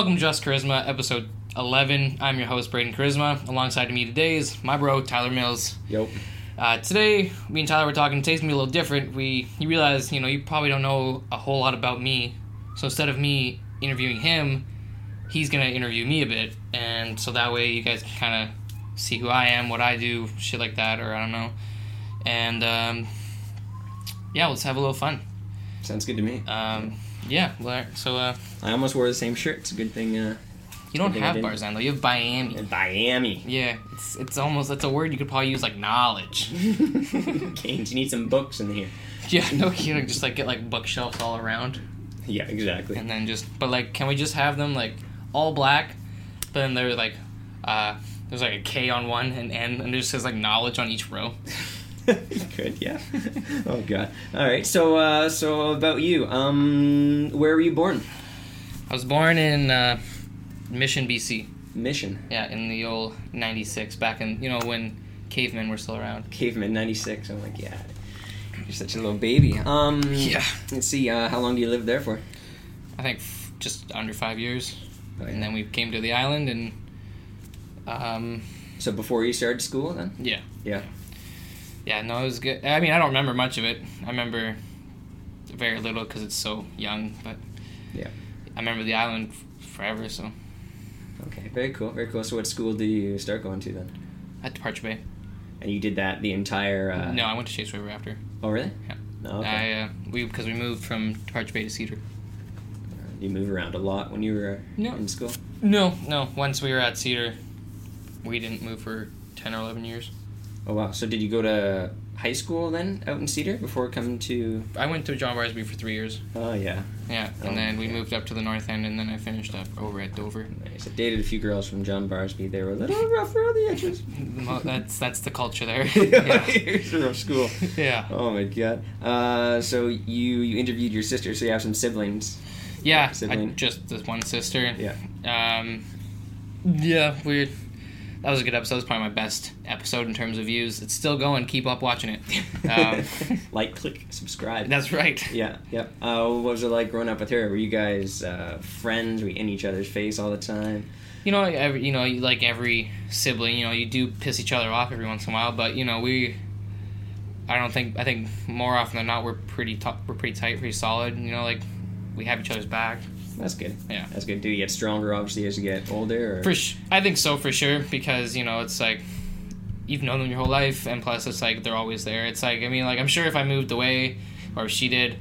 Welcome to Just Charisma, episode 11. I'm your host, Braden Charisma. Alongside me today is my bro, Tyler Mills. Yep. Uh, today, me and Tyler were talking. Today's gonna be a little different. We you realize, you know, you probably don't know a whole lot about me. So instead of me interviewing him, he's gonna interview me a bit, and so that way you guys can kind of see who I am, what I do, shit like that, or I don't know. And um, yeah, let's have a little fun. Sounds good to me. Um, yeah, well, so uh, I almost wore the same shirt. It's a good thing. Uh, you don't have. Barzan though. You have Miami. in Miami. Yeah, it's it's almost that's a word you could probably use like knowledge. Gaines, you need some books in here. Yeah, no kidding. Just like get like bookshelves all around, Yeah, exactly. and then just but like, can we just have them like all black, but then they're like, uh, there's like a K on one and N, and it just says like knowledge on each row. you could, yeah. oh god. All right. So, uh, so about you. Um, where were you born? I was born in uh, Mission, BC. Mission. Yeah, in the old '96, back in you know when cavemen were still around. Cavemen '96. I'm like, yeah, You're such a little baby. Um. Yeah. Let's see. Uh, how long do you live there for? I think f- just under five years, Oh, yeah. and then we came to the island, and um, So before you started school, then? yeah. Yeah. Yeah, no, it was good. I mean, I don't remember much of it. I remember very little because it's so young, but Yeah. I remember the island f- forever. So Okay. Very cool. Very cool. So, what school did you start going to then? at Departure Bay. And you did that the entire. Uh, no, I went to Chase River after. Oh really? Yeah. Oh, okay. I uh, we because we moved from Departure Bay to Cedar. You move around a lot when you were No. in school. No, no. Once we were at Cedar, we didn't move for ten or eleven years. Oh wow! So did you go to high school then out in Cedar before coming to? I went to John Barsby for three years. Oh yeah, Yeah, and Oh, then we yeah. moved up to the north end, and then I finished up over at Dover. nice. I dated a few girls from John Barsby. They were a little rough around the edges. Well, that's that's the culture there. yeah. it's a rough school. yeah. Oh my god. Uh, so you you interviewed your sister, so you have some siblings. Yeah, I, Sibling. just this one sister. Yeah. Um, yeah, weird. That was a good episode. It was probably my best episode in terms of views. It's still going. Keep up watching it. Um, like, click, subscribe. that's right. Yeah, yep. Uh, what was it like growing up with her? Were you guys uh, friends? Were you in each other's face all the time? You know, every, you know, like every sibling, you know, you do piss each other off every once in a while, but you know, we. I don't think. I think more often than not, we're pretty. T- we're pretty tight, pretty solid. You know, like we have each other's back. That's good. Yeah. That's good. Do you get stronger, obviously, as you get older? Or? For sh- I think so for sure because you know it's like you've known them your whole life, and plus it's like they're always there. It's like I mean like I'm sure if I moved away or if she did,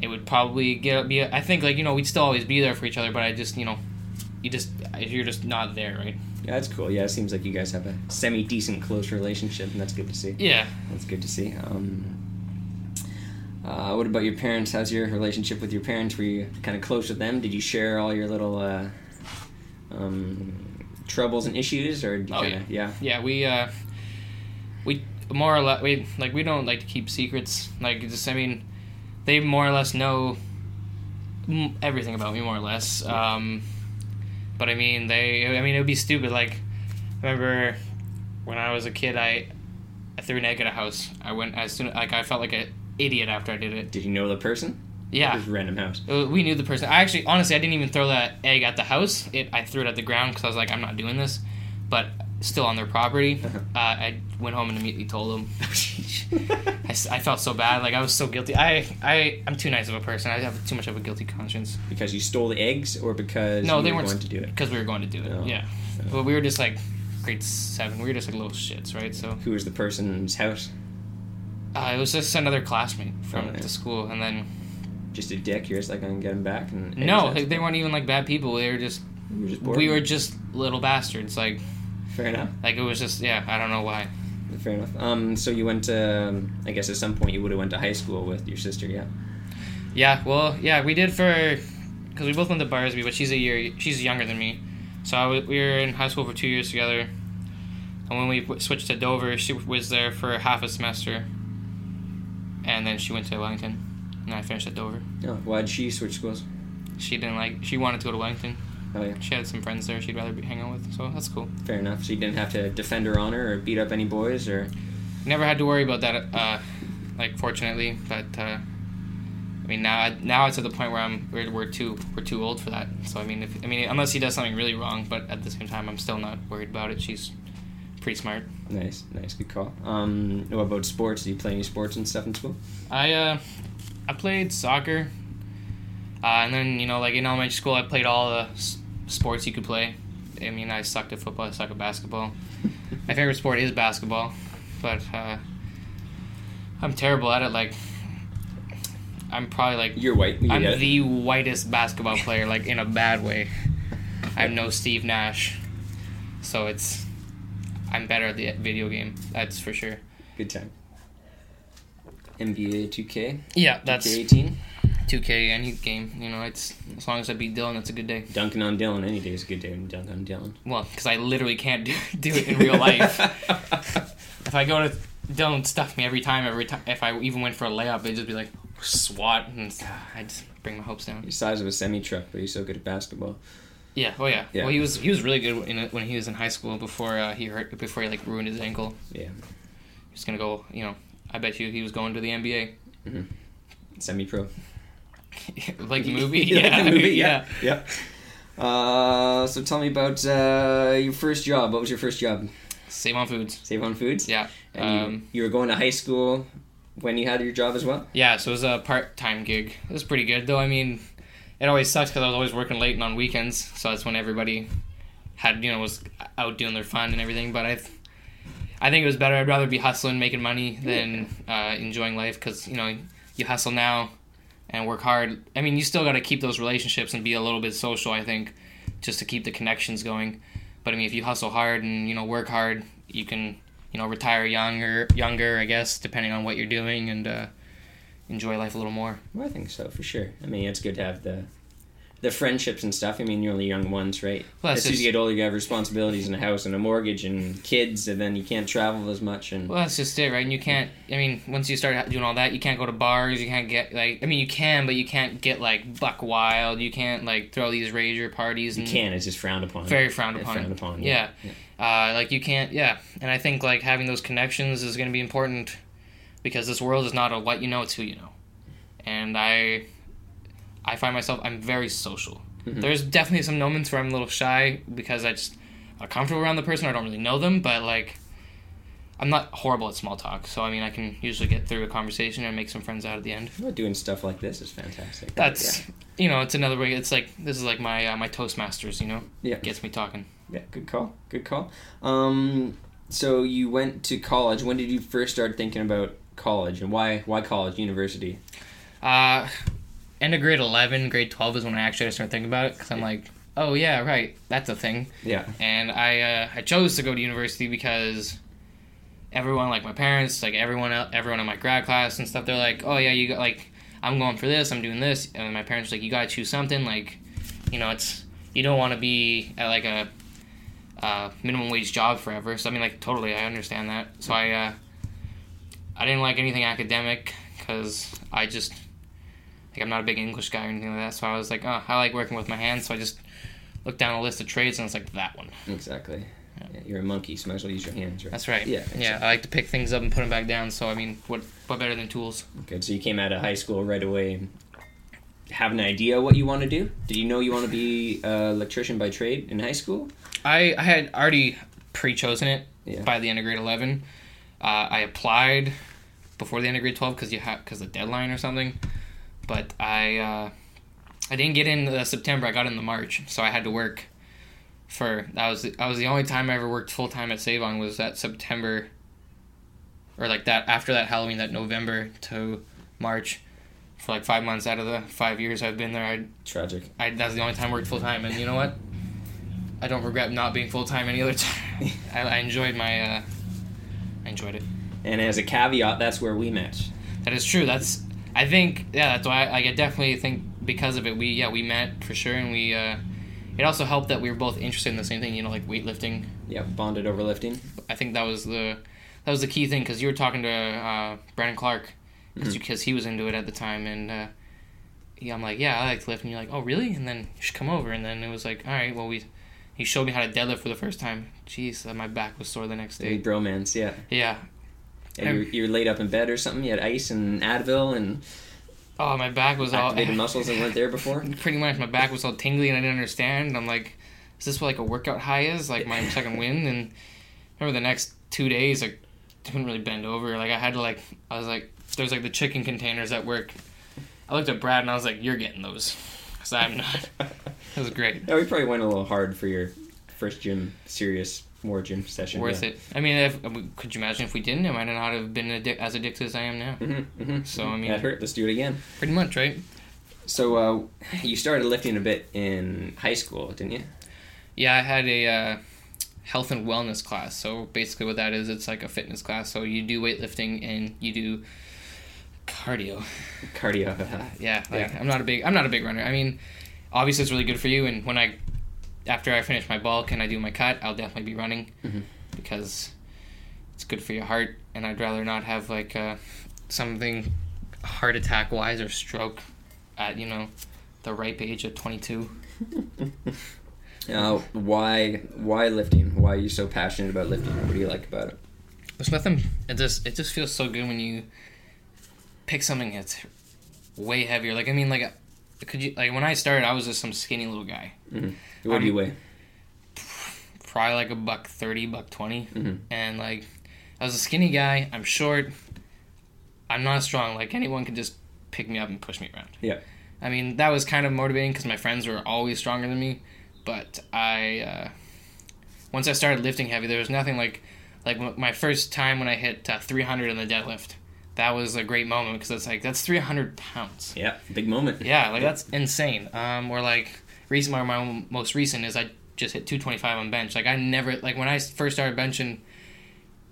it would probably get be. I think like you know we'd still always be there for each other, but I just you know you just you're just not there, right? Yeah, that's cool. Yeah, it seems like you guys have a semi decent close relationship, and that's good to see. Yeah. That's good to see. Um, uh, what about your parents? How's your relationship with your parents? Were you kind of close with them? Did you share all your little uh, um, troubles and issues, or Oh, kinda, yeah. Yeah, we uh we more or less we like we don't like to keep secrets. Like just I mean, they more or less know everything about me more or less. Um, but I mean, they I mean it would be stupid. Like I remember when I was a kid, I I threw an egg at a house. I went as soon like I felt like an idiot after I did it. Did you know the person? Yeah. Just random house. Uh, We knew the person. I actually, honestly, I didn't even throw that egg at the house. It, I threw it at the ground because I was like, I'm not doing this. But still on their property, Uh-huh. uh, I went home and immediately told them. I felt so bad. Like I was so guilty. I I I'm too nice of a person. I have too much of a guilty conscience. because you stole the eggs, or because No, they were weren't going to do it? because we were going to do it. Oh. Yeah, Oh. but we were just like grade seven. We were just like little shits, right? So Who was the person's house? Uh, it was just another classmate from Oh, yeah. the school, and then Just a dick. You're just like, I'm gonna get him back. And no, eggs, they, weren't even like bad people. They were just You were just we were just little bastards. Like Fair enough. like it was just yeah. I don't know why. Fair enough. Um, so you went to, um, I guess at some point you would have went to high school with your sister, yeah. Yeah, well, yeah, we did for because we both went to Barsby, but she's a year she's younger than me, so w- we were in high school for two years together. And when we w- switched to Dover, she was there for half a semester, and then she went to Wellington, and I finished at Dover. Oh, why'd she switch schools? She didn't like she wanted to go to Wellington. Oh yeah, She had some friends there she'd rather be hang out with, so that's cool. fair enough. She didn't have to defend her honor or beat up any boys, or Never had to worry about that, uh, like fortunately, but uh, I mean now now it's at the point where I'm we're, we're too we're too old for that. So I mean if I mean unless he does something really wrong, but at the same time I'm still not worried about it. She's pretty smart. Nice, nice, good call. Um, what about sports? Do you play any sports and stuff in school? I uh I played soccer. Uh, and then you know like in elementary school I played all the s- sports you could play. I mean I sucked at football, I suck at basketball. My favorite sport is basketball, but uh, I'm terrible at it. Like I'm probably like You're white. You I'm the whitest basketball player, like in a bad way. I have no Steve Nash, so it's I'm better at the video game. That's for sure. Good time. NBA 2K. Yeah, that's 2K18. 2K any game. You know, it's as long as I beat Dylan, that's a good day. Dunking on Dylan. Any day is a good day to dunk on Dylan. Well, because I literally can't do do it in real life. if I go to Dylan stuff me every time. Every time, if I even went for a layup, it'd just be like swat, and I'd just bring my hopes down. The size of a semi truck, but you're so good at basketball. Yeah. Oh yeah. Yeah. Well, he was he was really good in when he was in high school before uh, he hurt before he like ruined his ankle. Yeah. He was gonna go. You know, I bet you he was going to the NBA. Semi pro. like the movie. Like yeah. the movie? yeah. Yeah. Uh, so tell me about uh, your first job. What was your first job? Save on foods. Save on Foods? Yeah. And Um, you, you were going to high school when you had your job as well? Yeah, so it was a part time gig. It was pretty good, though. I mean, it always sucks because I was always working late and on weekends, so that's when everybody had, you know, was out doing their fun and everything. But I, I think it was better. I'd rather be hustling, making money than uh, enjoying life because, you know, you hustle now and work hard. I mean, you still got to keep those relationships and be a little bit social, I think, just to keep the connections going. But I mean, if you hustle hard and, you know, work hard, you can, you know, retire younger, younger, I guess, depending on what you're doing and, uh, enjoy life a little more. Well, I think so, for sure. I mean, it's good to have the the friendships and stuff. I mean, you're only young once, right? Well, as soon as you get older, you have responsibilities and a house and a mortgage and kids, and then you can't travel as much. And Well, that's just it, right? And you can't. I mean, once you start doing all that, you can't go to bars. You can't get like. I mean, you can, but you can't get like buck wild. You can't like throw these rager parties. you can, it's just frowned upon. Very frowned Yeah, upon. frowned upon, Yeah. yeah. Uh, like you can't. Yeah, and I think like having those connections is going to be important because this world is not a what you know; it's who you know. And I, I find myself I'm very social. Mhm. There's definitely some moments where I'm a little shy because I just I'm comfortable around the person. I don't really know them, but like. I'm not horrible at small talk, so I mean I can usually get through a conversation and make some friends out at the end. Well, doing stuff like this is fantastic. That's yeah, you know it's another way. It's like this is like my uh, my Toastmasters, you know, yeah. gets me talking. Yeah, good call. Good call. Um, so you went to college. When did you first start thinking about college, and why? Why college? University? Uh, end of grade eleven, grade twelve is when I actually started thinking about it because I'm like, oh yeah, right, that's a thing. Yeah. And I uh, I chose to go to university because everyone, like my parents, like everyone everyone in my grad class and stuff, they're like, oh yeah, you got like I'm going for this, I'm doing this, and my parents like, you gotta choose something, like, you know, it's you don't want to be at like a uh, minimum wage job forever. So I mean, like totally, I understand that. So I uh, I didn't like anything academic because I just like I'm not a big English guy or anything like that. So I was like, oh, I like working with my hands. So I just looked down a list of trades and it's like that one. Exactly. Yeah. Yeah, you're a monkey, so might as well use your hands, right? That's right. Yeah, Yeah. I like to pick things up and put them back down. So I mean, what what better than tools? Good. So you came out of high school right away. Have an idea what you want to do? Did you know you want to be an electrician by trade in high school? I I had already pre-chosen it Yeah. by the end of grade eleven. Uh, I applied before the end of grade twelve because you have because the deadline or something, but I uh, I didn't get in the September. I got in the March, so I had to work for that was the, I was the only time I ever worked full time at Savon was that September or like that after that Halloween that November to March for like five months out of the five years I've been there. I Tragic. I that's the only time I worked full time, and you know what? I don't regret not being full time any other time. I, I enjoyed my, uh, I enjoyed it. And as a caveat, that's where we met. That is true. That's I think yeah. That's why I, I definitely think because of it we yeah we met for sure, and we uh, it also helped that we were both interested in the same thing. You know, like weightlifting. Yeah, bonded over lifting. I think that was the that was the key thing because you were talking to uh, Brandon Clark because Mhm. he was into it at the time, and uh, yeah, I'm like, yeah, I like to lift, and you're like, oh, really? And then you should come over, and then it was like, all right, well, we he showed me how to deadlift for the first time. Jeez, uh, my back was sore the next day. Big bromance, yeah. Yeah, And you're, you're laid up in bed or something. You had ice and Advil and Oh, my back was all Activated muscles that weren't there before. pretty much my back was all tingly and I didn't understand. I'm like, is this what like a workout high is? Like my second wind and remember the next two days I couldn't really bend over. Like I had to like I was like there's like the chicken containers at work. I looked at Brad and I was like, you're getting those. Cause I'm not. It was great. Yeah, we probably went a little hard for your first gym, serious more gym session. Worth yeah. it. I mean, if, could you imagine if we didn't? I might not have been addic- as addicted as I am now. Mm-hmm, mm-hmm. So, I mean- that hurt. Let's do it again. Pretty much, right? So, uh, you started lifting a bit in high school, didn't you? Yeah, I had a uh, health and wellness class. So basically, what that is, it's like a fitness class. So you do weightlifting and you do cardio. Cardio. Yeah, like Yeah. I'm not a big I'm not a big runner. I mean, obviously it's really good for you. And when I after I finish my bulk and I do my cut, I'll definitely be running Mhm. because it's good for your heart. And I'd rather not have like uh, something heart attack wise or stroke at you know the ripe age of 22. uh, why? Why lifting? Why are you so passionate about lifting? What do you like about it? There's nothing. It just it just feels so good when you pick something that's way heavier. Like I mean, like could you like when I started, I was just some skinny little guy, What do you Um, weigh? probably like a buck thirty, buck 20 Mhm. and like I was a skinny guy. I'm short. I'm not strong. Like anyone could just pick me up and push me around. Yeah. I mean that was kind of motivating because my friends were always stronger than me, but I uh, once I started lifting heavy, there was nothing like like my first time when I hit uh, 300 in the deadlift. That was a great moment because it's like that's 300 pounds. Yeah, big moment. Yeah, like that's insane. Um, or like recent, my, my most recent is I just hit 225 on bench. Like I never like when I first started benching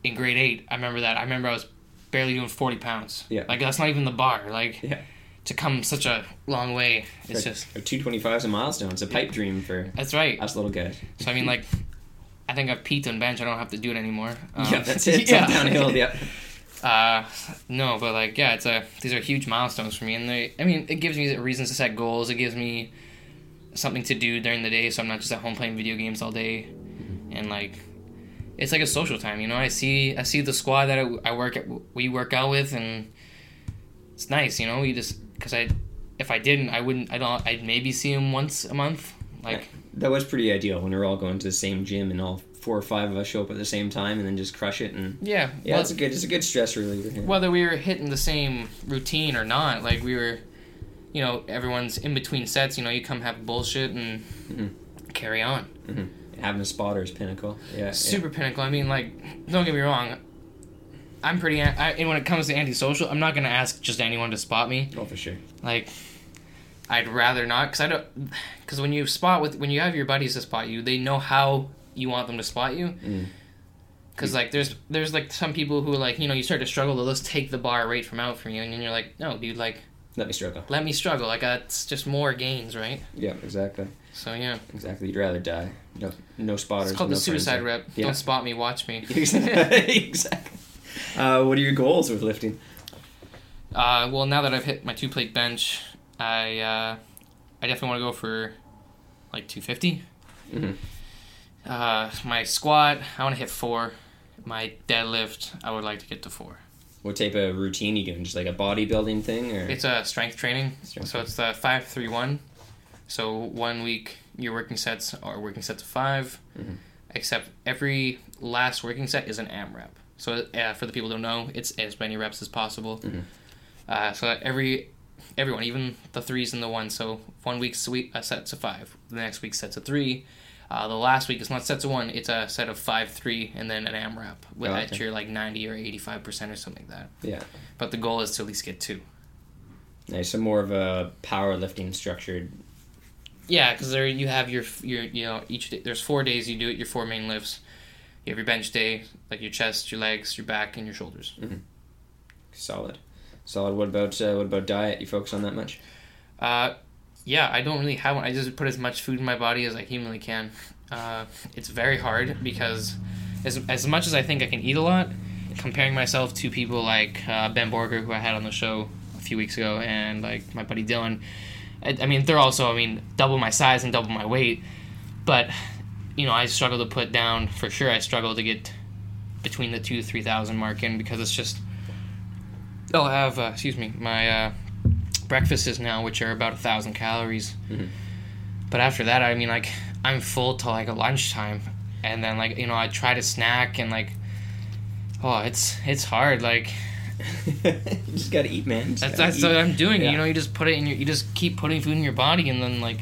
in grade eight. I remember that. I remember I was barely doing 40 pounds. Yeah. Like that's not even the bar. Like Yeah. to come such a long way, it's just 225 is a milestone. It's a pipe dream for that's right. us little guys. So I mean, like, I think I've peaked on bench. I don't have to do it anymore. Um, yeah, that's it. It's all downhill. Yeah. Uh, no, but like, yeah, it's a these are huge milestones for me, and they, I mean, it gives me reasons to set goals. It gives me something to do during the day, so I'm not just at home playing video games all day, and like, it's like a social time. You know, I see I see the squad that I, I work at, we work out with, and it's nice. You know, you just because I, if I didn't, I wouldn't. I don't. I'd maybe see them once a month. Like, That was pretty ideal when we're all going to the same gym and all four or five of us show up at the same time and then just crush it and yeah, yeah, well, it's a good it's a good stress reliever. Here. whether we were hitting the same routine or not, like we were, you know, everyone's in between sets. You know, you come have bullshit and Mhm. carry on. Having a spotter is pinnacle. Yeah, Super pinnacle. I mean, like, don't get me wrong. I'm pretty. I, and when it comes to antisocial, I'm not gonna ask just anyone to spot me. yeah. Oh, for sure. Like, I'd rather not, because I don't. Because when you spot with when you have your buddies to spot you, they know how you want them to spot you. Mm. Because like there's there's like some people who like you know you start to struggle they'll just take the bar right from out from you and then you're like no dude like Let me struggle. let me struggle. Like that's just more gains, right? Yeah, exactly. So yeah, Exactly. You'd rather die. No, no spotters. it's called no the suicide rep. Yeah. Don't spot me, watch me. exactly. Uh, what are your goals with lifting? uh, well, now that I've hit my two plate bench, I uh, I definitely want to go for like 250. Mhm. Uh, my squat, I want to hit four. My deadlift, I would like to get to four. What type of routine you doing? Just like a bodybuilding thing, or It's a strength training. Strength so it's the five three one. So one week your working sets are working sets of 5 Mhm. except every last working set is an AMRAP. So uh, for the people who don't know, it's as many reps as possible. Mhm. Uh, so every everyone, even the threes and the ones. So one week's week uh, sets of five. The next week sets of three. Uh, the last week is not sets of one. It's a set of five, three, and then an AMRAP with Oh, at your like ninety or eighty five percent or something like that. yeah, But the goal is to at least get two. nice. So more of a powerlifting structured. Yeah, because there you have your your you know each day. There's four days you do it. Your four main lifts. You have your bench day, like your chest, your legs, your back, and your shoulders. Solid, solid. What about uh, what about diet? You focus on that much? Uh, yeah, I don't really have one. I just put as much food in my body as I humanly can. Uh, it's very hard because as as much as I think I can eat a lot, comparing myself to people like uh, Ben Borger, who I had on the show a few weeks ago, and like my buddy Dylan. I, I mean, they're also I mean double my size and double my weight, but you know I struggle to put down for sure. I struggle to get between the two three thousand mark in because it's just I'll have uh, excuse me my uh, breakfasts now, which are about a thousand calories. Mhm. But after that, I mean, like I'm full till like a lunchtime, and then like you know I try to snack and like, oh, it's it's hard. Like you just gotta eat, man. Just that's that's eat. what I'm doing. Yeah. You know, you just put it in your, you just keep putting food in your body, and then like.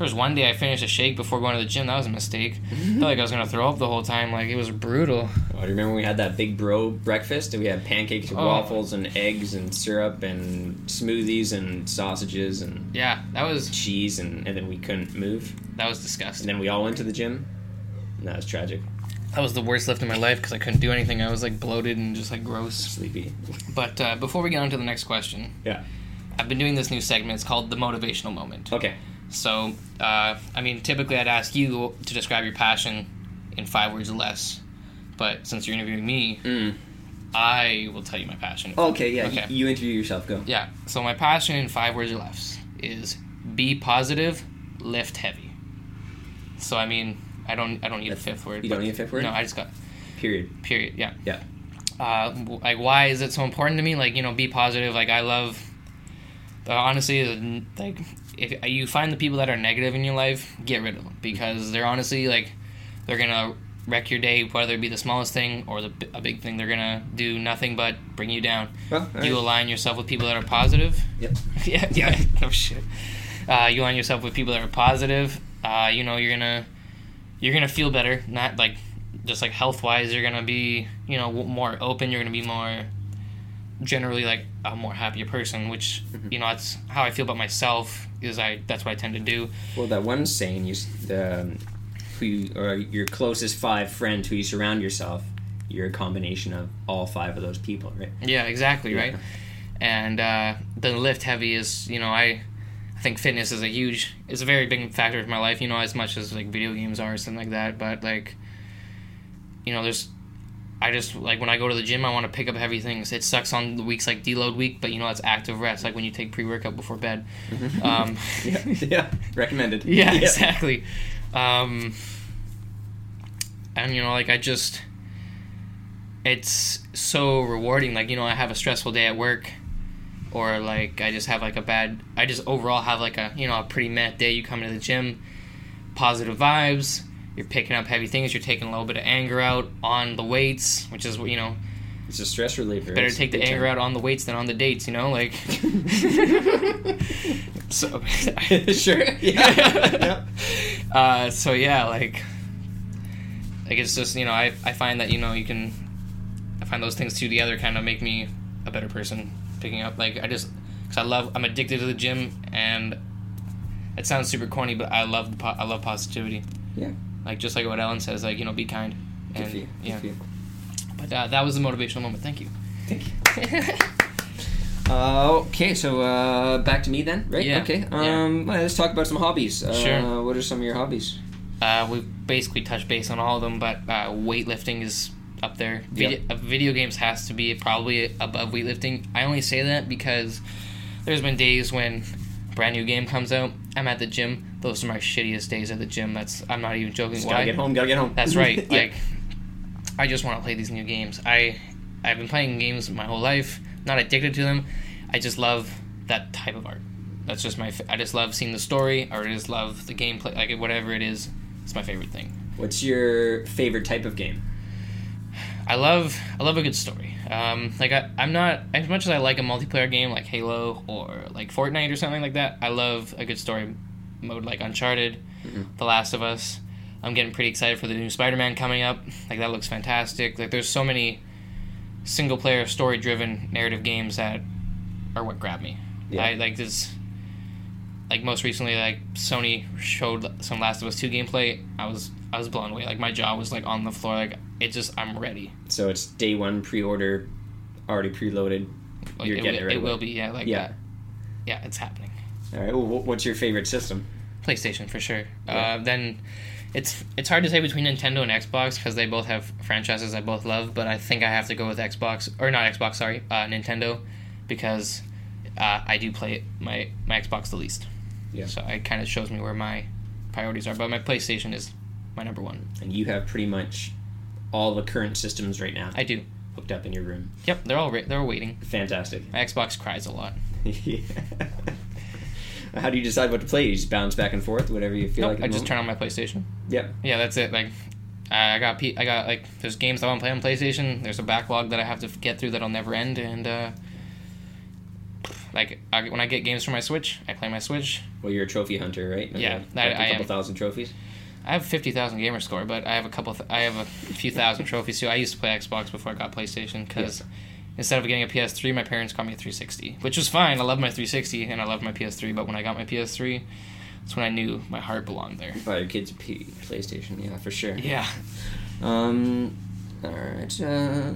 There was one day I finished a shake before going to the gym. That was a mistake. I felt like I was gonna throw up the whole time. Like it was brutal. Oh, do you remember when we had that big bro breakfast? And we had pancakes, and Oh. waffles, and eggs, and syrup, and smoothies, and sausages, and Yeah, that was cheese, and, and then we couldn't move. that was disgusting. And then we all went to the gym. And that was tragic. That was the worst lift in my life because I couldn't do anything. I was like bloated and just like gross. Sleepy. But uh, before we get on to the next question, Yeah. I've been doing this new segment. It's called the motivational moment. Okay. So, uh, I mean, typically I'd ask you to describe your passion in five words or less. But since you're interviewing me, Mm. I will tell you my passion. Okay, yeah. Okay. You, you interview yourself. Go. Yeah. So my passion in five words or less is be positive, lift heavy. So I mean, I don't I don't need a fifth word. You don't need a fifth word? No, I just got Period. period. Yeah. Yeah. uh, like why is it so important to me like you know be positive like i love honestly like if you find the people that are negative in your life get rid of them. Because they're honestly like they're gonna wreck your day whether it be the smallest thing or the a big thing. They're gonna do nothing but bring you down. Well, all you right. align yourself with people that are positive. Yep. yeah yeah no shit. Uh, you align yourself with people that are positive. Uh, you know you're gonna you're gonna feel better. Not like just like health wise you're gonna be you know more open. You're gonna be more generally like a more happier person which Mhm. you know that's how i feel about myself is i that's what i tend to do Well, that one saying, you, the, who you, or your closest five friends who you surround yourself, you're a combination of all five of those people, right? yeah exactly right and uh, the lift heavy is you know i i think fitness is a huge is a very big factor of my life you know as much as like video games are or something like that but like you know there's i just like when i go to the gym i want to pick up heavy things it sucks on the weeks like deload week but you know it's active rest like when you take pre-workout before bed um yeah, yeah, recommended. yeah, exactly. Um, and you know, like I just, it's so rewarding. Like you know, I have a stressful day at work, or like I just have like a bad. I just overall have like a you know a pretty meh day. You come into the gym, positive vibes. You're picking up heavy things. You're taking a little bit of anger out on the weights, which is what you know. It's a stress reliever. Better It's take the anger time. out on the weights than on the dates. You know, like. so. sure. Yeah. Uh, so yeah, like, like it's just you know I I find that you know you can, I find those things too together kind of make me a better person. Picking up like I just because I love I'm addicted to the gym and it sounds super corny but I love the po- I love positivity. Yeah. Like just like what Ellen says like you know be kind. And you. Yeah, you. but uh, that was the motivational moment. Thank you. Thank you. Uh, okay, so uh, back to me then, right? Yeah, Okay. yeah. Um, well, let's talk about some hobbies. Uh, Sure. What are some of your hobbies? Uh, we've basically touched base on all of them, but uh, weightlifting is up there. Video, Yep. uh, video games has to be probably above weightlifting. I only say that because there's been days when brand new game comes out. I'm at the gym. Those are my shittiest days at the gym. That's I'm not even joking. Just Why? gotta get home. Gotta get home. That's right. Yeah. Like, I just want to play these new games. I, I've been playing games my whole life. Not addicted to them. I just love that type of art. That's just my. I just love seeing the story, or I just love the gameplay. Like whatever it is, it's my favorite thing. What's your favorite type of game? I love. I love a good story. Um, like I, I'm not as much as I like a multiplayer game like Halo or like Fortnite or something like that. I love a good story mode like Uncharted, Mhm. The Last of Us. I'm getting pretty excited for the new Spider-Man coming up. Like that looks fantastic. Like there's so many single player story driven narrative games that are what grab me. Yeah. I like this like most recently like Sony showed some Last of Us 2 gameplay. I was I was blown away. Like my jaw was like on the floor like it just I'm ready. So it's day one pre-order, already preloaded. Like, You're it, getting it will- right it away. will be yeah like Yeah. that. Yeah, it's happening. All right. Well, what's your favorite system? PlayStation for sure. Yeah. Uh, then it's it's hard to say between Nintendo and Xbox because they both have franchises I both love, but I think I have to go with Xbox or not Xbox, sorry, uh, Nintendo, because uh, I do play my my Xbox the least. Yeah. So it kind of shows me where my priorities are, but my PlayStation is my number one. And you have pretty much all the current systems right now I do. hooked up in your room. Yep, they're all ra- they're all waiting. Fantastic. My Xbox cries a lot. yeah. How do you decide what to play? You just bounce back and forth, whatever you feel Nope, like. I just moment? turn on my PlayStation. Yep. Yeah, that's it. Like, I got P- I got like there's games I want to play on PlayStation. There's a backlog that I have to get through that'll never end, and uh, like I, when I get games for my Switch, I play my Switch. Well, you're a trophy hunter, right? Yeah, Like, I- a couple am. thousand trophies. I have fifty thousand gamer score, but I have a couple. Th- I have a few thousand trophies too. I used to play Xbox before I got PlayStation because instead of getting a PS3, my parents got me a 360, which was fine. I love my 360 and I love my PS3, but when I got my PS3, that's when I knew my heart belonged there. Buy your kids P- PlayStation, yeah, for sure. Yeah. Um, all right. Uh,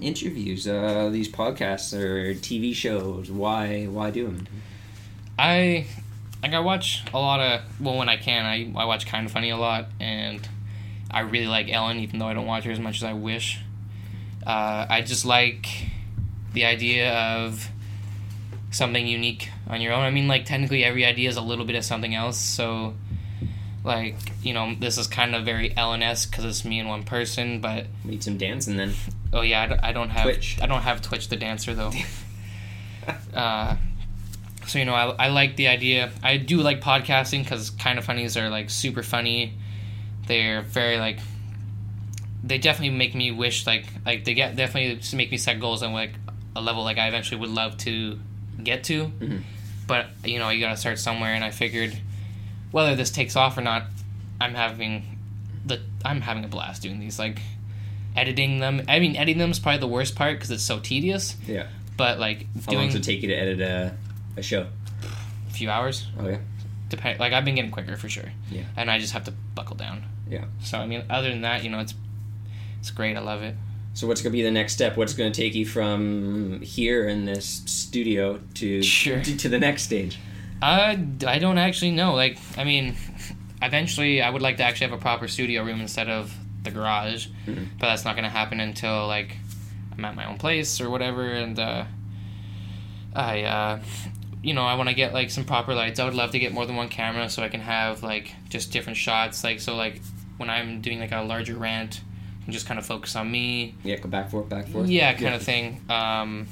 interviews. Uh, these podcasts or TV shows. Why? Why do them? I like I watch a lot of well when I can I I watch Kind of Funny a lot and I really like Ellen even though I don't watch her as much as I wish. Uh, I just like the idea of something unique on your own. I mean like technically every idea is a little bit of something else so like you know this is kind of very Ellen esque because it's me and one person but Need some dancing then. oh yeah I don't, I don't have Twitch. I don't have Twitch the dancer though. uh, so you know, I, I like the idea. I do like podcasting because kind of funnies are like super funny. They're very like. They definitely make me wish like like they get definitely make me set goals on like a level like I eventually would love to get to. Mhm. But you know you gotta start somewhere, and I figured whether this takes off or not, I'm having the I'm having a blast doing these like editing them. I mean editing them is probably the worst part because it's so tedious. Yeah. But like How long doing does it take you to edit a, a show? a few hours. Oh yeah. depend like I've been getting quicker for sure. Yeah. And I just have to buckle down. Yeah. So I mean, other than that, you know, it's it's great. I love it. So what's gonna be the next step? What's gonna take you from here in this studio to Sure. to, to the next stage? Uh, I don't actually know. Like, I mean, eventually, I would like to actually have a proper studio room instead of the garage, Mhm. but that's not gonna happen until like I'm at my own place or whatever. And uh, I, uh, you know, I want to get like some proper lights. I would love to get more than one camera so I can have like just different shots. Like, so like when I'm doing like a larger rant, I can just kind of focus on me. Yeah, go back forth, back forth. Yeah, kind of thing. Um,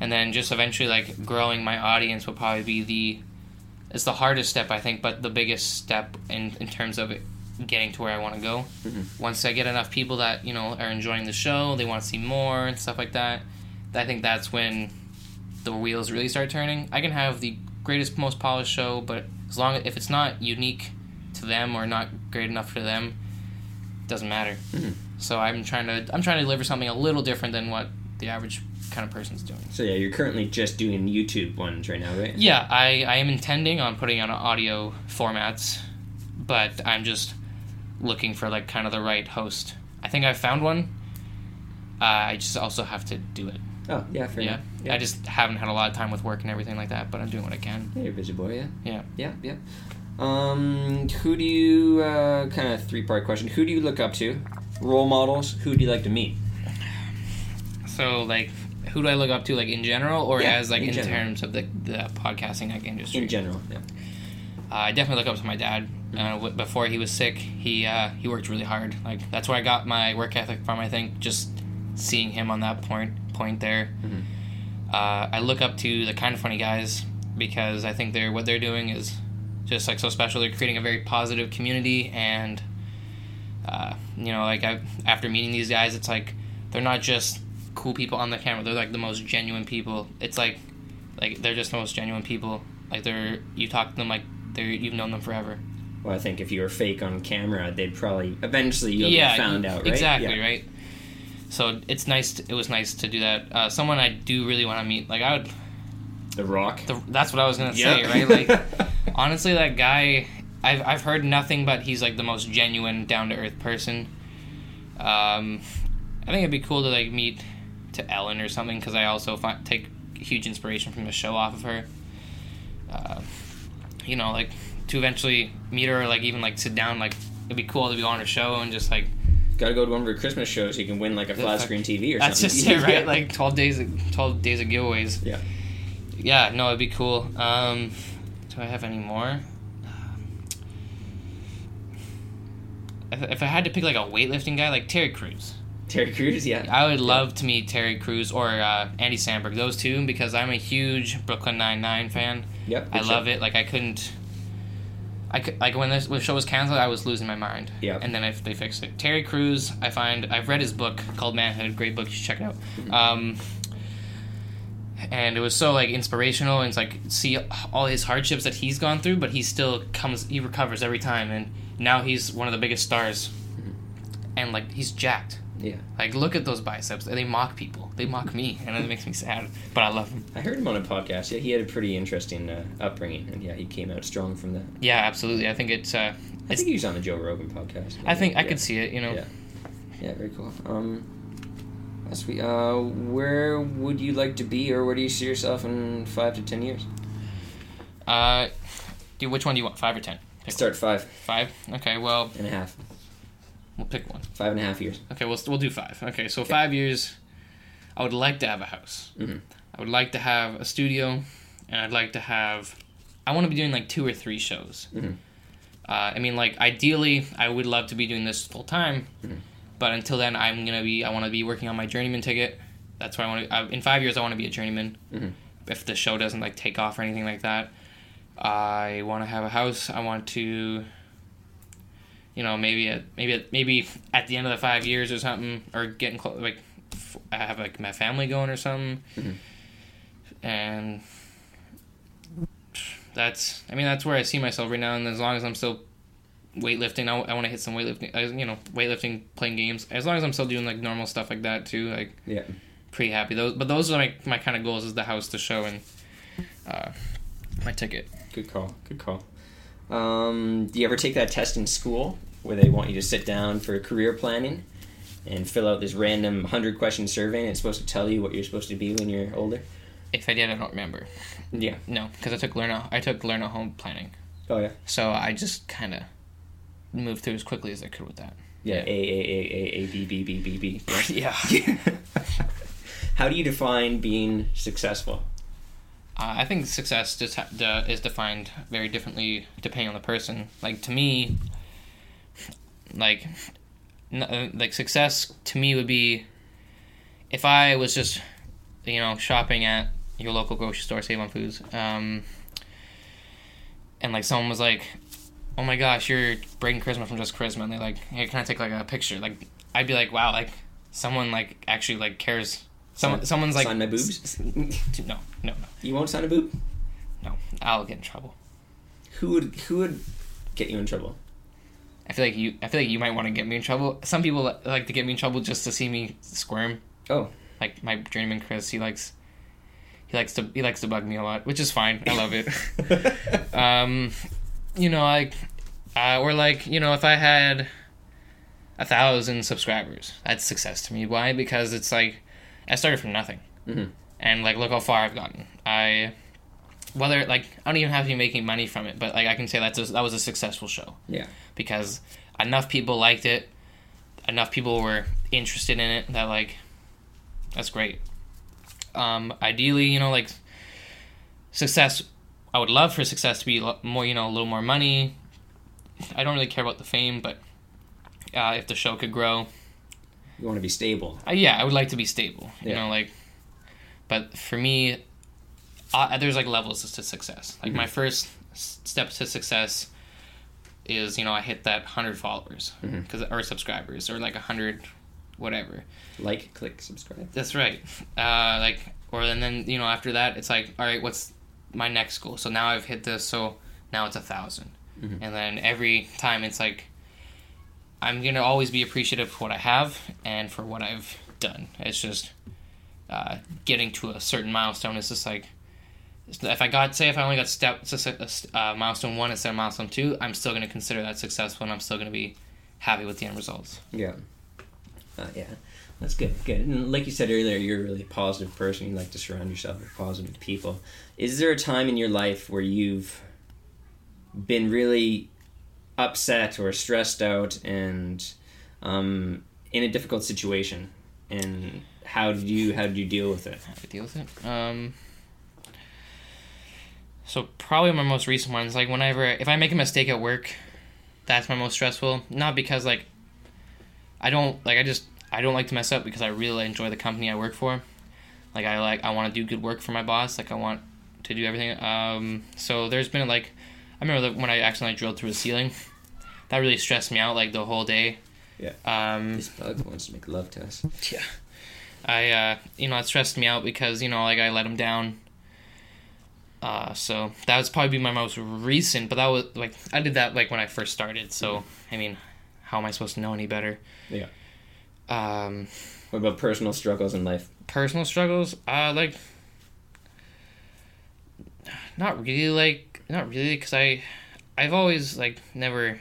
and then just eventually like growing my audience will probably be the it's the hardest step I think, but the biggest step in in terms of it getting to where I want to go. Mhm. Once I get enough people that you know are enjoying the show, they want to see more and stuff like that. I think that's when the wheels really start turning. I can have the greatest, most polished show, but as long as if it's not unique to them or not great enough for them, it doesn't matter. Mhm. So I'm trying to I'm trying to deliver something a little different than what the average kind of person's doing. So yeah, you're currently just doing YouTube ones right now, right? Yeah, I, I am intending on putting on audio formats, but I'm just looking for like kind of the right host. I think I found one. Uh, I just also have to do it. Oh yeah, fair yeah. enough. I just haven't had a lot of time with work and everything like that, but I'm doing what I can. Yeah, you're a busy boy, yeah. Yeah. Yeah, yeah. Um, who do you uh, kind of three part question? Who do you look up to? Role models. Who do you like to meet? So like, who do I look up to like in general, or Yeah, as like in in, terms of the the podcasting like industry? In general, yeah. Uh, I definitely look up to my dad. Uh, w- before he was sick, he uh, he worked really hard. Like that's where I got my work ethic from. I think just seeing him on that point point there. Mhm. Uh, I look up to the kind of funny guys because I think they're what they're doing is just like so special. They're creating a very positive community, and uh, you know, like I after meeting these guys, it's like they're not just cool people on the camera. They're like the most genuine people. It's like like they're just the most genuine people. Like they're you talk to them like they're you've known them forever. Well, I think if you were fake on camera, they'd probably eventually you'll yeah, get found out, right? Exactly Yeah. right. So it's nice. To, it was nice to do that. Uh, someone I do really want to meet. Like I would. The Rock. The, that's what I was gonna Yeah. say. Right. Like honestly, that guy. I've I've heard nothing but he's like the most genuine, down to earth person. Um, I think it'd be cool to like meet to Ellen or something because I also find, take huge inspiration from the show off of her. Uh, you know, like to eventually meet her, or like even like sit down. Like it'd be cool to be on her show and just like Gotta go to one of your Christmas shows. You can win like a flat screen TV or That's something. just it, right? Like twelve days, of, twelve days of giveaways. Yeah. Yeah, no, it'd be cool. Um, do I have any more? If, if I had to pick like a weightlifting guy, like Terry Crews. Terry Crews, yeah. I would love to meet Terry Crews or uh, Andy Samberg, those two, because I'm a huge Brooklyn Nine Nine fan. Yep. I love it. Like I couldn't. I could, like when this when the show was canceled, I was losing my mind. Yeah. And then I, they fixed it. Terry Crews, I find I've read his book called Manhood, great book. You should check it out. Mm-hmm. Um, and it was so like inspirational and it's like see all his hardships that he's gone through, but he still comes, he recovers every time, and now he's one of the biggest stars. Mm-hmm. And like he's jacked. Yeah. Like look at those biceps. They mock people. They mock me, and it makes me sad. But I love him. I heard him on a podcast. Yeah, he had a pretty interesting uh, upbringing, and yeah, he came out strong from that. Yeah, absolutely. I think it's. Uh, I it's think he was on the Joe Rogan podcast. I think I Yeah. could see it. You know. Yeah. Yeah, very cool. Um, that's sweet. Uh, where would you like to be, or where do you see yourself in five to ten years? Uh, do which one do you want? Five or ten? Pick Start five Five. Okay. Well, and a half, we'll pick one. five and a half years. Okay. We'll we'll do five. Okay. So five years. I would like to have a house. Mhm. I would like to have a studio, and I'd like to have. I want to be doing like two or three shows. Mhm. Uh, I mean, like ideally, I would love to be doing this full time, Mhm. but until then, I'm gonna be. I want to be working on my journeyman ticket. That's why I want to. Uh, in five years, I want to be a journeyman. Mhm. If the show doesn't like take off or anything like that, I want to have a house. I want to. You know, maybe at maybe at, maybe at the end of the five years or something, or getting close, like f- I have like my family going or something, Mhm. and that's I mean that's where I see myself right now. And as long as I'm still weightlifting, I, I want to hit some weightlifting. I, you know, weightlifting, playing games. As long as I'm still doing like normal stuff like that too, like Yeah. pretty happy. Those, but those are my my kind of goals: is the house, the show, and uh, my ticket. Good call. Good call. Um, do you ever take that test in school where they want you to sit down for career planning and fill out this random hundred question survey and it's supposed to tell you what you're supposed to be when you're older? If I did, I don't remember. Yeah. No, because I took learn I took learn at home planning, Oh yeah. so I just kind of moved through as quickly as I could with that. Yeah. Yeah. A A A A A B B B B B. yeah. How do you define being successful? Uh, I think success just ha- de- is defined very differently depending on the person. Like to me, like, n- uh, like success to me would be if I was just, you know, shopping at your local grocery store, Save on Foods, um, and like someone was like, "Oh my gosh, you're Braden Charisma from Just Charisma," and they're like, "Hey, can I take like a picture?" Like, I'd be like, "Wow, like someone like actually like cares." Someone, someone's like, sign my boobs. No, no, no. you won't sign a boob. No, I'll get in trouble. Who would who would get you in trouble? I feel like you. I feel like you might want to get me in trouble. Some people li- like to get me in trouble just to see me squirm. Oh. Like my journeyman Chris, he likes. He likes to he likes to bug me a lot, which is fine. I love it. um, you know, like, uh, or like you know, if I had a thousand subscribers, that's success to me. Why? Because it's like I started from nothing, Mhm. and like look how far I've gotten. I whether like I don't even have to be making money from it, but like I can say that's a, that was a successful show Yeah. because enough people liked it, enough people were interested in it that like that's great. Um, ideally, you know, like success. I would love for success to be more, you know, a little more money. I don't really care about the fame, but uh, if the show could grow, You want to be stable. uh, yeah, I would like to be stable. You Yeah. know, like, but for me, uh, there's like levels to success. Like my first step to success is you know I hit that hundred followers because or subscribers or like a hundred, whatever. Like, click, subscribe. That's right. Uh, like or and then you know after that it's like all right, what's my next goal? So now I've hit this, so now it's a 1000 Mhm. and then every time it's like I'm gonna always be appreciative for what I have and for what I've done. It's just uh, getting to a certain milestone is just like if I got say if I only got step uh, milestone one instead of milestone two, I'm still gonna consider that successful and I'm still gonna be happy with the end results. Yeah. Uh, yeah. That's good. Good. And like you said earlier, you're a really positive person. You like to surround yourself with positive people. Is there a time in your life where you've been really upset or stressed out and um, in a difficult situation? And how did you how did you deal with it? how to deal with it. Um, so probably my most recent ones, like whenever if I make a mistake at work, that's my most stressful. Not because like I don't like I just I don't like to mess up because I really enjoy the company I work for. Like I like I want to do good work for my boss. Like I want to do everything. Um, so there's been like, I remember when I accidentally drilled through a ceiling, that really stressed me out like the whole day. Yeah. Um, This bug wants to make love to us. yeah. I uh, you know it stressed me out because you know like I let him down. Uh, so that was probably my most recent, but that was like I did that like when I first started. So I mean, how am I supposed to know any better? Yeah. Um, What about personal struggles in life? personal struggles, uh, like not really like not really because I I've always like never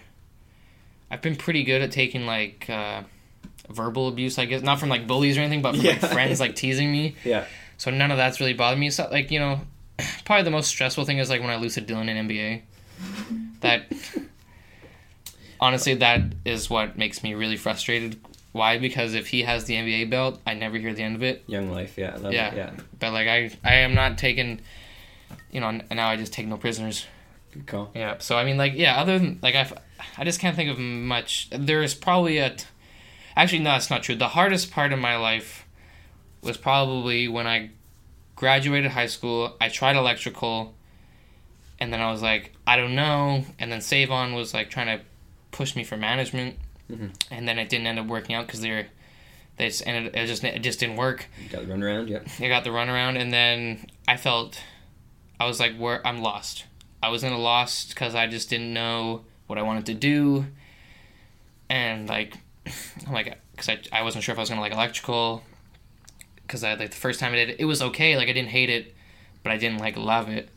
I've been pretty good at taking like uh, verbal abuse I guess not from like bullies or anything but from like friends like teasing me Yeah. so none of that's really bothered me so like you know probably the most stressful thing is like when I lose to Dylan in NBA that honestly that is what makes me really frustrated why because if he has the NBA belt I never hear the end of it Young life. Yeah. Yeah. It. Yeah. but like I, I am not taking, you know, and now I just take no prisoners. Good call. Yeah. So I mean, like, yeah. Other than like, I, I just can't think of much. There is probably a, t- actually no, that's not true. The hardest part of my life was probably when I graduated high school. I tried electrical, and then I was like, I don't know. And then Savon was like trying to push me for management, Mhm. and then it didn't end up working out because they're, they just ended. It just it just didn't work. You got the run around. Yeah. I got the runaround, and then I felt I was like, "Where I'm lost." I was in a lost because I just didn't know what I wanted to do, and like, I'm like, because I I wasn't sure if I was gonna like electrical, because I like the first time I did it, it was okay. Like I didn't hate it, but I didn't like love it.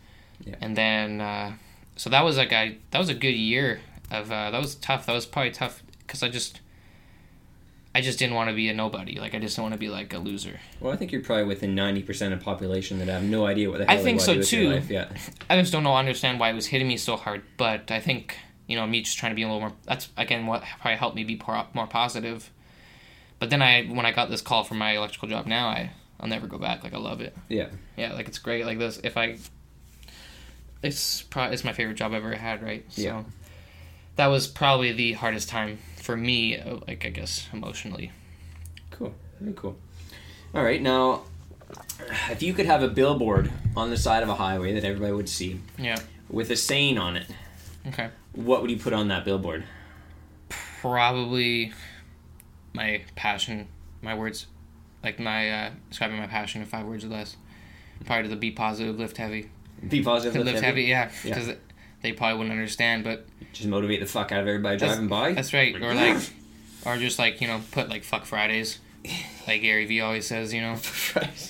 Yeah. And then, uh, so that was like I that was a good year of uh, that was tough. That was probably tough because I just. I just didn't want to be a nobody. Like I just didn't want to be like a loser. Well, I think you're probably within ninety percent of population that have no idea what the hell I think so, to do with their too. life. Yeah. I just don't know understand why it was hitting me so hard. But I think you know me just trying to be a little more. That's again what probably helped me be more, more positive. But then I when I got this call from my electrical job now I I'll never go back. Like I love it. Yeah. Yeah, like it's great. Like this if I. It's probably it's my favorite job I've ever had. Right. So. Yeah. That was probably the hardest time for me. uh, Like I guess emotionally. Cool. Very cool. All right. Now, if you could have a billboard on the side of a highway that everybody would see Yeah. with a saying on it, Okay. what would you put on that billboard? probably my passion, my words, like my uh, describing my passion in five words or less. Probably to the be positive, lift heavy, Be positive. lift, heavy. yeah, Yeah. because they probably wouldn't understand, but Just motivate the fuck out of everybody driving by. that's right. Or like, or just like you know, put like fuck Fridays, like Gary Vee always says, you know.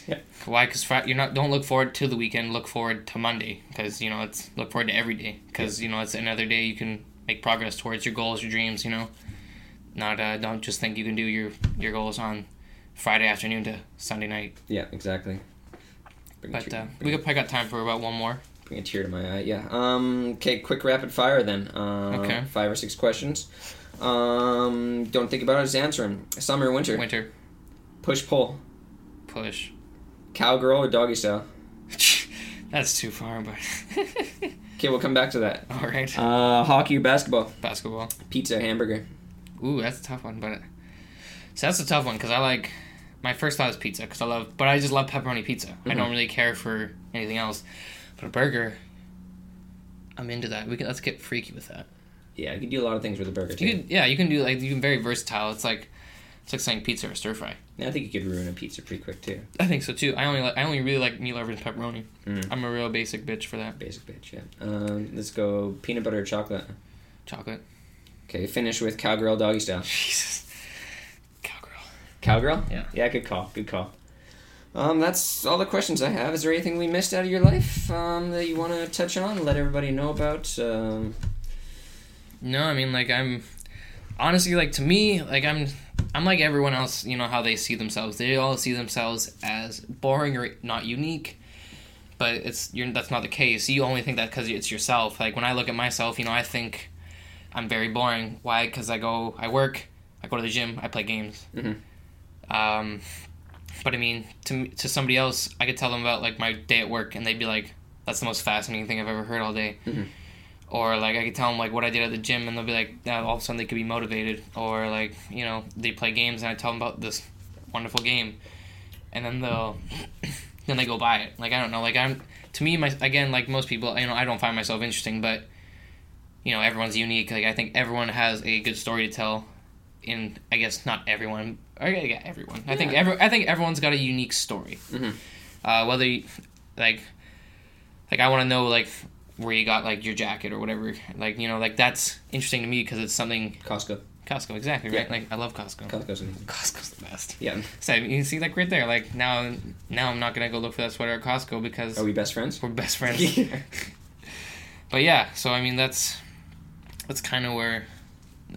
Yeah. why? Because you're not don't look forward to the weekend, look forward to Monday, because you know it's look forward to every day, because you know it's another day you can make progress towards your goals, your dreams, you know. Not uh, don't just think you can do your your goals on Friday afternoon to Sunday night. Yeah. Exactly. Bring But uh, we could probably got time for about one more. Bring a tear to my eye. Yeah. Um. Okay. Quick rapid fire then. Uh, Okay. Five or six questions. Um. Don't think about it. Just answer 'em. Summer, or winter. Winter Push, pull. push. Cowgirl or doggy style. That's too far, but Okay, we'll come back to that. all right. Uh, hockey or basketball. Basketball. Pizza, hamburger. Ooh, that's a tough one, but so that's a tough one because I like my first thought is pizza because I love, but I just love pepperoni pizza. I Mhm. don't really care for anything else. But a burger, I'm into that. We can let's get freaky with that. Yeah, you can do a lot of things with a burger too. You can, yeah, you can do like you can very versatile. It's like it's like saying pizza or stir fry. Yeah, I think you could ruin a pizza pretty quick too. I think so too. I only like, I only really like meat lovers and pepperoni. Mm. I'm a real basic bitch for that. Basic bitch, yeah. Um, let's go peanut butter or chocolate. Chocolate. Okay, finish with cowgirl doggy style. Jesus. Cowgirl. Cowgirl? Yeah. Yeah, good call. Good call. Um, that's all the questions I have. Is there anything we missed out of your life um, that you want to touch on? Let everybody know about. Um, No, I mean like I'm honestly like to me like I'm I'm like everyone else. You know how they see themselves. They all see themselves as boring or not unique. But it's you're that's not the case. You only think that because it's yourself. Like when I look at myself, you know, I think I'm very boring. Why? Because I go, I work, I go to the gym, I play games. Mhm. Um, but I mean, to to somebody else, I could tell them about like my day at work, and they'd be like, "That's the most fascinating thing I've ever heard all day." Mhm. or like I could tell them like what I did at the gym, and they'll be like, all of a sudden they could be motivated, or like you know they play games, and I tell them about this wonderful game, and then they'll then they go buy it. Like I don't know, like I'm to me my again like most people, you know, I don't find myself interesting, but you know everyone's unique. Like I think everyone has a good story to tell. In I guess not everyone, or yeah, everyone. I think every I think everyone's got a unique story. Mhm. Uh, whether you, like like I want to know like where you got like your jacket or whatever. Like you know like that's interesting to me because it's something Costco. Costco exactly right. Yeah. Like I love Costco. Costco's amazing. Costco's the best. Yeah. So you can see like right there. Like now now I'm not gonna go look for that sweater at Costco because Are we best friends? we're best friends. but yeah, so I mean that's that's kind of where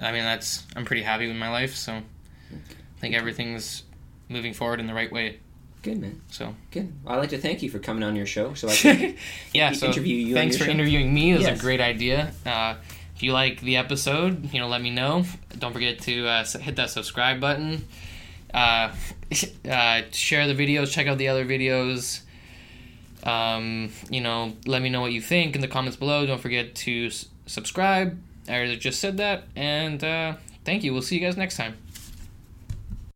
I mean that's I'm pretty happy with my life. So I think everything's moving forward in the right way. Good man. So Good. Well, I'd like to thank you for coming on your show. So I can yeah, so interview you thanks for show. interviewing me. It was Yes. a great idea. Uh, if you like the episode, you know, let me know. Don't forget to uh, hit that subscribe button. Uh, uh, share the videos. Check out the other videos. Um, you know, let me know what you think in the comments below. Don't forget to s- subscribe. I just said that, and uh, thank you. We'll see you guys next time.